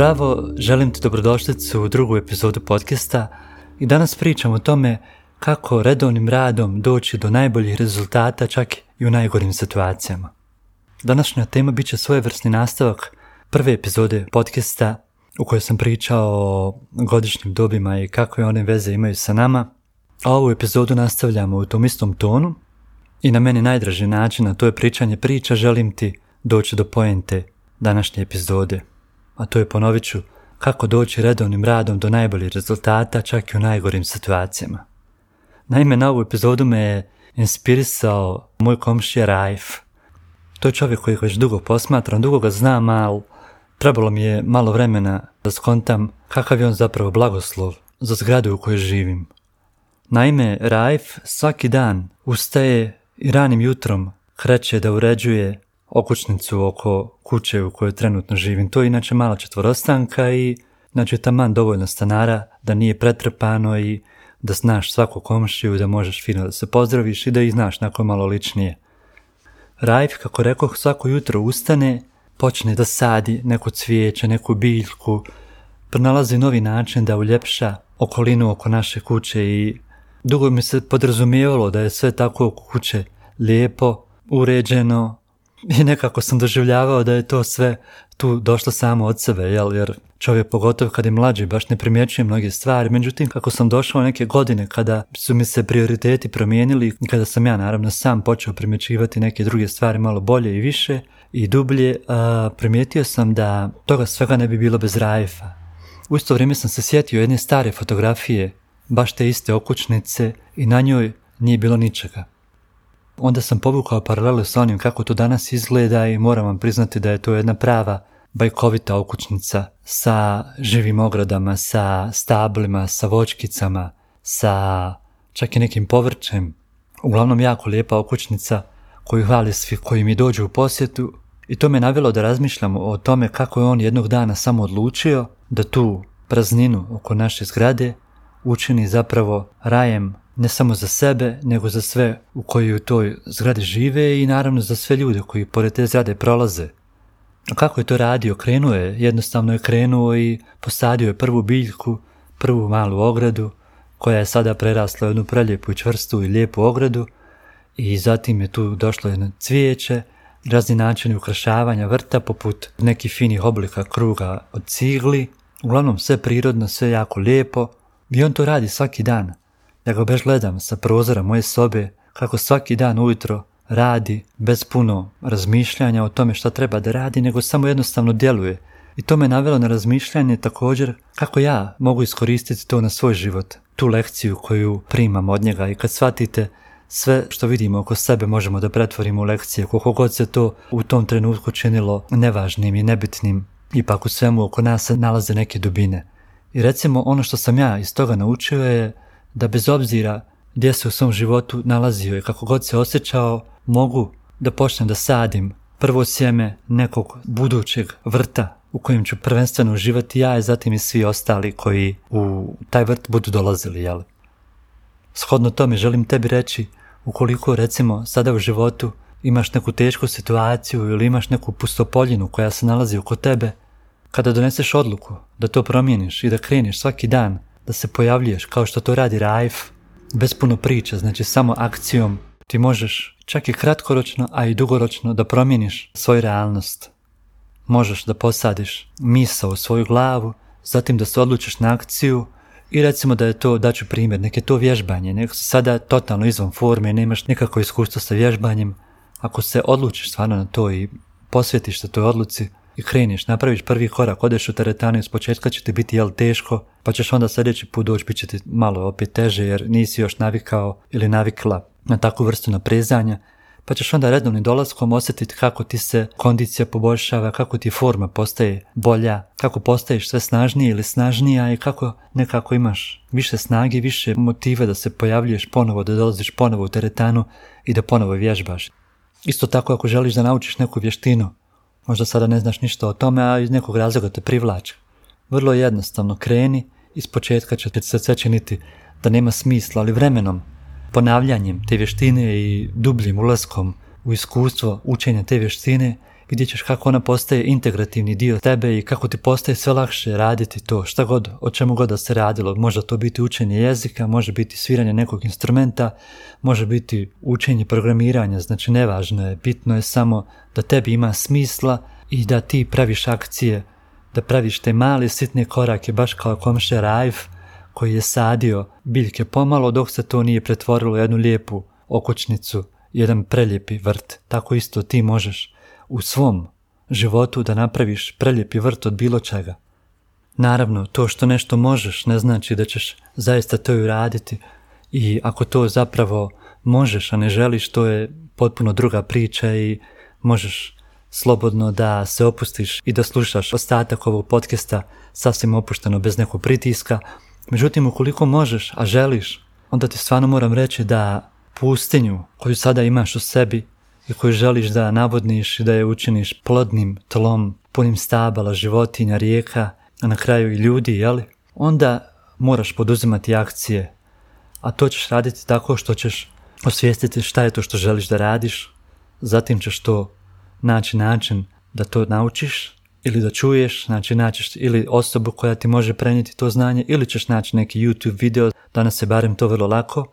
Zdravo, želim ti dobrodošlicu u drugu epizodu podcasta i danas pričam o tome kako redovnim radom doći do najboljih rezultata čak i u najgorim situacijama. Današnja tema bit će svojevrsni nastavak prve epizode podcasta u kojoj sam pričao o godišnjim dobima i kakve one veze imaju sa nama, a ovu epizodu nastavljamo u tom istom tonu i na meni najdraži način, a to je pričanje priča, želim ti doći do poente današnje epizode. A to je ponovit ću kako doći redovnim radom do najboljih rezultata čak i u najgorim situacijama. Naime, na ovu epizodu me je inspirisao moj komšija Raif. To je čovjek koji već dugo posmatram, dugo ga znam, ali trebalo mi je malo vremena da skontam kakav je on zapravo blagoslov za zgradu u kojoj živim. Naime, Raif svaki dan ustaje i ranim jutrom kreće da uređuje okućnicu oko kuće u kojoj trenutno živim. To je inače mala četvorostanka i znači taman dovoljno stanara da nije pretrpano i da znaš svaku komšiju, da možeš fino da se pozdraviš i da ih znaš nakon malo ličnije. Rajf, kako rekoh, svako jutro ustane, počne da sadi neku cvijeće, neku biljku, pronalazi novi način da uljepša okolinu oko naše kuće i dugo mi se podrazumijevalo da je sve tako oko kuće lijepo, uređeno i nekako sam doživljavao da je to sve tu došlo samo od sebe, jel, jer čovjek pogotovo kad je mlađi baš ne primjećuje mnoge stvari, međutim kako sam došao neke godine kada su mi se prioriteti promijenili, kada sam ja naravno sam počeo primjećivati neke druge stvari malo bolje i više i dublje, primijetio sam da toga svega ne bi bilo bez Rajfa. U isto vrijeme sam se sjetio jedne stare fotografije, baš te iste okućnice i na njoj nije bilo ničega. Onda sam povukao paralelu s onim kako to danas izgleda i moram vam priznati da je to jedna prava bajkovita okućnica sa živim ogradama, sa stablima, sa vočkicama, sa čak i nekim povrćem. Uglavnom jako lijepa okućnica koju hvali svi koji mi dođu u posjetu i to me navelo da razmišljam o tome kako je on jednog dana samo odlučio da tu prazninu oko naše zgrade učini zapravo rajem ne samo za sebe, nego za sve u koji u toj zgradi žive i naravno za sve ljude koji pored te zgrade prolaze. Kako je to radio? Krenuo je, jednostavno je krenuo i posadio je prvu biljku, prvu malu ogradu, koja je sada prerasla u jednu preljepu i čvrstu i lijepu ogradu i zatim je tu došlo jedno cvijeće, razni načini ukrašavanja vrta poput nekih finih oblika kruga od cigli, uglavnom sve prirodno, sve jako lijepo i on to radi svaki dan. Ja ga baš gledam sa prozora moje sobe kako svaki dan ujutro radi bez puno razmišljanja o tome šta treba da radi, nego samo jednostavno djeluje. I to me navelo na razmišljanje također kako ja mogu iskoristiti to na svoj život, tu lekciju koju primam od njega i kad shvatite sve što vidimo oko sebe možemo da pretvorimo u lekcije, koliko god se to u tom trenutku činilo nevažnim i nebitnim, ipak u svemu oko nas se nalaze neke dubine. I recimo ono što sam ja iz toga naučio je da bez obzira gdje se u svom životu nalazio i kako god se osjećao, mogu da počnem da sadim prvo sjeme nekog budućeg vrta u kojem ću prvenstveno uživati ja i zatim i svi ostali koji u taj vrt budu dolazili, jel? Shodno tome želim tebi reći, ukoliko recimo sada u životu imaš neku tešku situaciju ili imaš neku pustopoljinu koja se nalazi oko tebe, kada doneseš odluku da to promijeniš i da kreniš svaki dan da se pojavljuješ kao što to radi Raif, bez puno priča, znači samo akcijom, ti možeš čak i kratkoročno, a i dugoročno da promijeniš svoju realnost. Možeš da posadiš misao u svoju glavu, zatim da se odlučiš na akciju i recimo da je to, daću primjer, neke to vježbanje, nek si sada totalno izvan forme nemaš nikako iskustvo sa vježbanjem, ako se odlučiš stvarno na to i posvjetiš se toj odluci, i kreniš, napraviš prvi korak, odeš u teretanu i s početka će ti biti jel teško, pa ćeš onda sljedeći put doći bit će ti malo opet teže jer nisi još navikao ili navikla na takvu vrstu naprezanja, pa ćeš onda redovnim dolaskom osjetiti kako ti se kondicija poboljšava, kako ti forma postaje bolja, kako postaješ sve snažniji ili snažnija i kako nekako imaš više snage, više motive da se pojavljuješ ponovo, da dolaziš ponovo u teretanu i da ponovo vježbaš. Isto tako ako želiš da naučiš neku vještinu, Možda sada ne znaš ništa o tome, a iz nekog razloga te privlači. Vrlo jednostavno kreni, iz početka će te sve činiti da nema smisla, ali vremenom, ponavljanjem te vještine i dubljim ulaskom u iskustvo učenja te vještine vidjet ćeš kako ona postaje integrativni dio tebe i kako ti postaje sve lakše raditi to, šta god, o čemu god da se radilo. Može to biti učenje jezika, može biti sviranje nekog instrumenta, može biti učenje programiranja, znači nevažno je, bitno je samo da tebi ima smisla i da ti praviš akcije, da praviš te male sitne korake, baš kao komše Rajf, koji je sadio biljke pomalo dok se to nije pretvorilo u jednu lijepu okućnicu, jedan preljepi vrt. Tako isto ti možeš u svom životu da napraviš preljepi vrt od bilo čega. Naravno, to što nešto možeš ne znači da ćeš zaista to i raditi i ako to zapravo možeš, a ne želiš, to je potpuno druga priča i možeš slobodno da se opustiš i da slušaš ostatak ovog podcasta sasvim opušteno bez nekog pritiska. Međutim, ukoliko možeš, a želiš, onda ti stvarno moram reći da pustinju koju sada imaš u sebi i koju želiš da navodniš i da je učiniš plodnim tlom, punim stabala, životinja, rijeka, a na kraju i ljudi, jeli? Onda moraš poduzimati akcije, a to ćeš raditi tako što ćeš osvijestiti šta je to što želiš da radiš, zatim ćeš to naći način da to naučiš ili da čuješ, znači naćiš ili osobu koja ti može prenijeti to znanje ili ćeš naći neki YouTube video, danas je barem to vrlo lako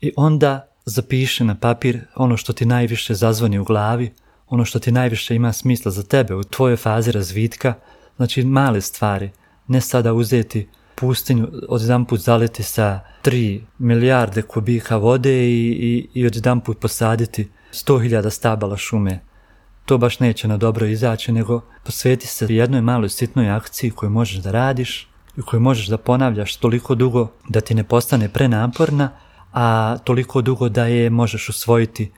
i onda zapiši na papir ono što ti najviše zazvoni u glavi, ono što ti najviše ima smisla za tebe u tvojoj fazi razvitka, znači male stvari, ne sada uzeti pustinju, od put zaleti sa 3 milijarde kubika vode i, i, i od put posaditi 100.000 stabala šume. To baš neće na dobro izaći, nego posveti se jednoj maloj sitnoj akciji koju možeš da radiš i koju možeš da ponavljaš toliko dugo da ti ne postane prenaporna, a toliko dugo da je možeš usvojiti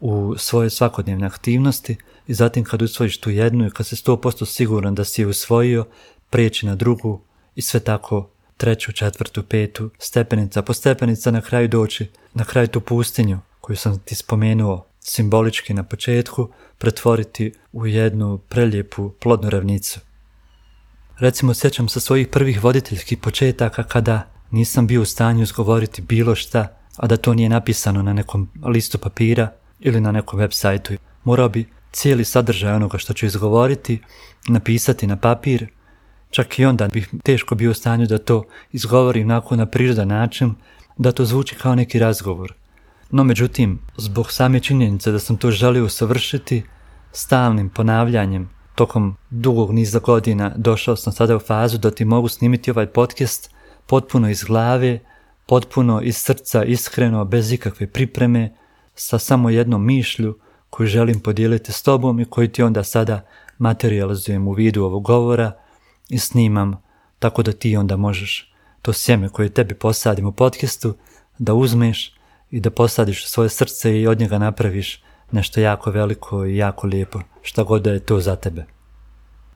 u svoje svakodnevne aktivnosti i zatim kad usvojiš tu jednu i kad si 100% siguran da si je usvojio, prijeći na drugu i sve tako treću, četvrtu, petu, stepenica po stepenica na kraju doći, na kraju tu pustinju koju sam ti spomenuo simbolički na početku, pretvoriti u jednu prelijepu plodnu ravnicu. Recimo, sjećam sa svojih prvih voditeljskih početaka kada nisam bio u stanju izgovoriti bilo šta a da to nije napisano na nekom listu papira ili na nekom web sajtu. Morao bi cijeli sadržaj onoga što ću izgovoriti napisati na papir, čak i onda bih teško bio u stanju da to izgovorim onako na prirodan način, da to zvuči kao neki razgovor. No međutim, zbog same činjenice da sam to želio usavršiti, stalnim ponavljanjem tokom dugog niza godina došao sam sada u fazu da ti mogu snimiti ovaj podcast potpuno iz glave, potpuno iz srca, iskreno, bez ikakve pripreme, sa samo jednom mišlju koju želim podijeliti s tobom i koji ti onda sada materializujem u vidu ovog govora i snimam tako da ti onda možeš to sjeme koje tebi posadim u podcastu da uzmeš i da posadiš u svoje srce i od njega napraviš nešto jako veliko i jako lijepo, šta god da je to za tebe.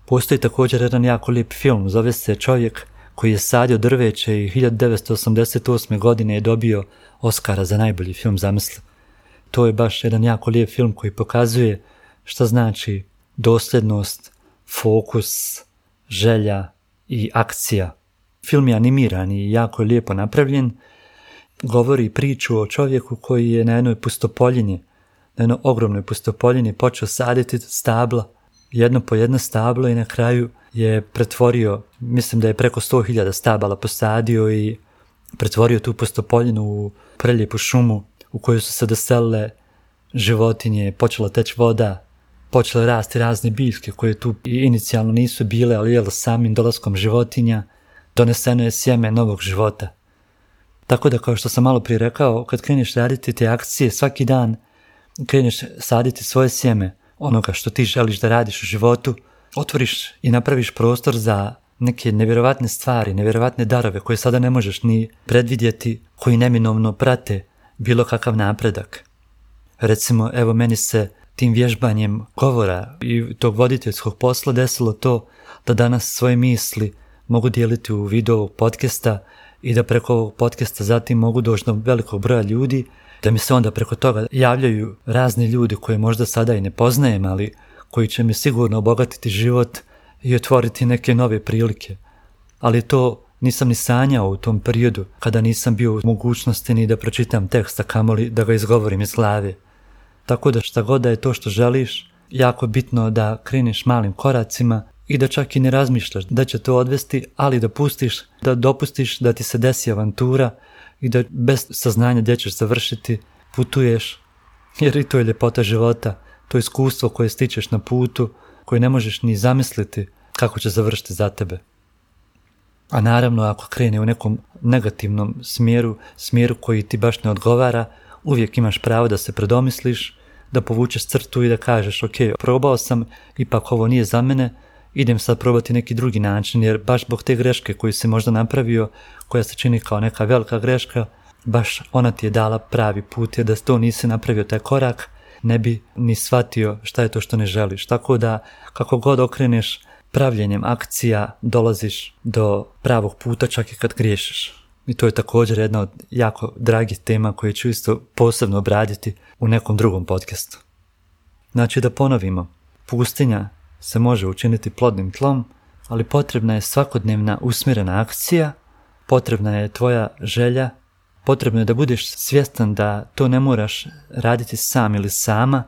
Postoji također jedan jako lijep film, zove se Čovjek koji je sadio drveće i 1988. godine je dobio Oscara za najbolji film zamisli. To je baš jedan jako lijep film koji pokazuje šta znači dosljednost, fokus, želja i akcija. Film je animiran i jako je lijepo napravljen. Govori priču o čovjeku koji je na jednoj pustopoljini, na jednoj ogromnoj pustopoljini počeo saditi stabla, jedno po jedno stablo i na kraju je pretvorio, mislim da je preko 100.000 stabala posadio i pretvorio tu pustopoljinu u preljepu šumu u kojoj su se doselile životinje, počela teći voda, počele rasti razne biljke koje tu inicijalno nisu bile, ali jel samim dolaskom životinja doneseno je sjeme novog života. Tako da kao što sam malo prije rekao, kad kreneš raditi te akcije svaki dan, kreneš saditi svoje sjeme onoga što ti želiš da radiš u životu, otvoriš i napraviš prostor za neke nevjerovatne stvari, nevjerovatne darove koje sada ne možeš ni predvidjeti, koji neminovno prate bilo kakav napredak. Recimo, evo meni se tim vježbanjem govora i tog voditeljskog posla desilo to da danas svoje misli mogu dijeliti u vidu ovog podcasta i da preko ovog podcasta zatim mogu doći do velikog broja ljudi, da mi se onda preko toga javljaju razni ljudi koje možda sada i ne poznajem, ali koji će mi sigurno obogatiti život i otvoriti neke nove prilike. Ali to nisam ni sanjao u tom periodu kada nisam bio u mogućnosti ni da pročitam tekst, a kamoli da ga izgovorim iz glave. Tako da šta god da je to što želiš, jako bitno da kreneš malim koracima i da čak i ne razmišljaš da će to odvesti, ali da pustiš, da dopustiš da ti se desi avantura i da bez saznanja gdje ćeš završiti putuješ, jer i to je ljepota života, to iskustvo koje stičeš na putu, koje ne možeš ni zamisliti kako će završiti za tebe. A naravno ako krene u nekom negativnom smjeru, smjeru koji ti baš ne odgovara, uvijek imaš pravo da se predomisliš, da povučeš crtu i da kažeš ok, probao sam, ipak ovo nije za mene, idem sad probati neki drugi način, jer baš zbog te greške koju si možda napravio, koja se čini kao neka velika greška, baš ona ti je dala pravi put, jer da to nisi napravio taj korak, ne bi ni shvatio šta je to što ne želiš. Tako da, kako god okreneš pravljenjem akcija, dolaziš do pravog puta čak i kad griješiš. I to je također jedna od jako dragih tema koje ću isto posebno obraditi u nekom drugom podcastu. Znači da ponovimo, pustinja se može učiniti plodnim tlom, ali potrebna je svakodnevna usmjerena akcija, potrebna je tvoja želja, potrebno je da budeš svjestan da to ne moraš raditi sam ili sama,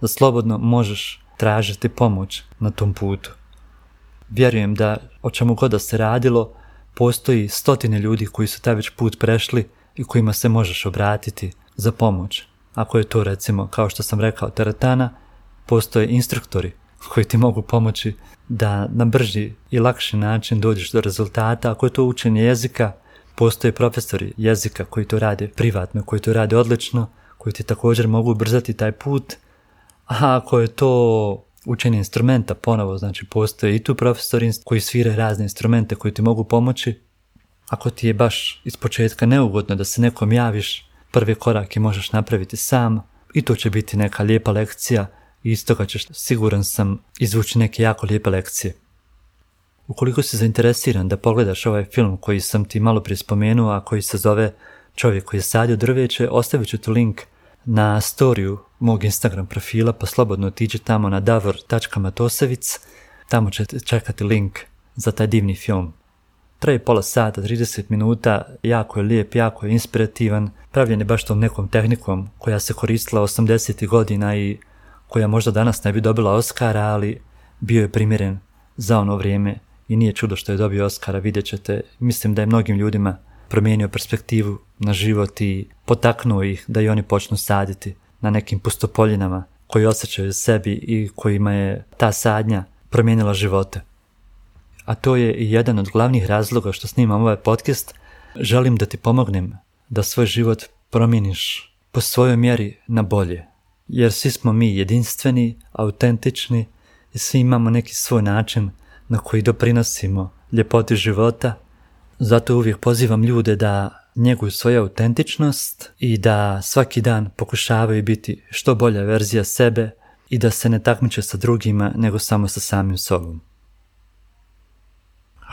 da slobodno možeš tražiti pomoć na tom putu. Vjerujem da o čemu god da se radilo, postoji stotine ljudi koji su taj već put prešli i kojima se možeš obratiti za pomoć. Ako je to recimo, kao što sam rekao, teretana, postoje instruktori koji ti mogu pomoći da na brži i lakši način dođeš do rezultata. Ako je to učenje jezika, postoje profesori jezika koji to rade privatno, koji to rade odlično, koji ti također mogu ubrzati taj put. A ako je to učenje instrumenta ponovo, znači postoje i tu profesori koji svire razne instrumente koji ti mogu pomoći. Ako ti je baš iz početka neugodno da se nekom javiš, prvi korak je možeš napraviti sam i to će biti neka lijepa lekcija i iz toga ćeš, siguran sam, izvući neke jako lijepe lekcije. Ukoliko si zainteresiran da pogledaš ovaj film koji sam ti malo prije spomenuo, a koji se zove Čovjek koji je sadio drveće, ostavit ću tu link na storiju mog Instagram profila, pa slobodno otiđi tamo na davor.matosevic, tamo će čekati link za taj divni film. Traje pola sata, 30 minuta, jako je lijep, jako je inspirativan, pravljen je baš tom nekom tehnikom koja se koristila 80. godina i koja možda danas ne bi dobila Oscara, ali bio je primjeren za ono vrijeme i nije čudo što je dobio Oscara, vidjet ćete. Mislim da je mnogim ljudima promijenio perspektivu na život i potaknuo ih da i oni počnu saditi na nekim pustopoljinama koji osjećaju sebi i kojima je ta sadnja promijenila živote. A to je i jedan od glavnih razloga što snimam ovaj podcast. Želim da ti pomognem da svoj život promijeniš po svojoj mjeri na bolje. Jer svi smo mi jedinstveni, autentični i svi imamo neki svoj način na koji doprinosimo ljepoti života. Zato uvijek pozivam ljude da njeguju svoju autentičnost i da svaki dan pokušavaju biti što bolja verzija sebe i da se ne takmiče sa drugima nego samo sa samim sobom.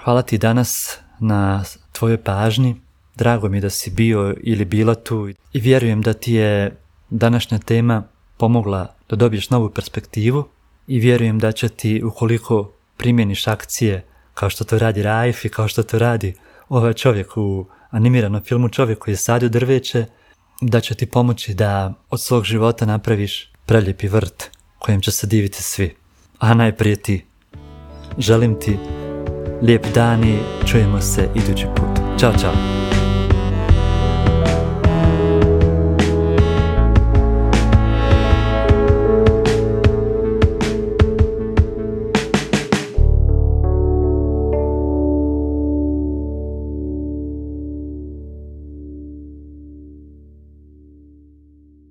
Hvala ti danas na tvojoj pažnji. Drago mi da si bio ili bila tu i vjerujem da ti je današnja tema pomogla da dobiješ novu perspektivu i vjerujem da će ti ukoliko primjeniš akcije kao što to radi Raif i kao što to radi ovaj čovjek u animiranom filmu Čovjek koji je sadio drveće, da će ti pomoći da od svog života napraviš preljepi vrt kojem će se diviti svi. A najprije ti. Želim ti lijep dan i čujemo se idući put. Ćao, čao.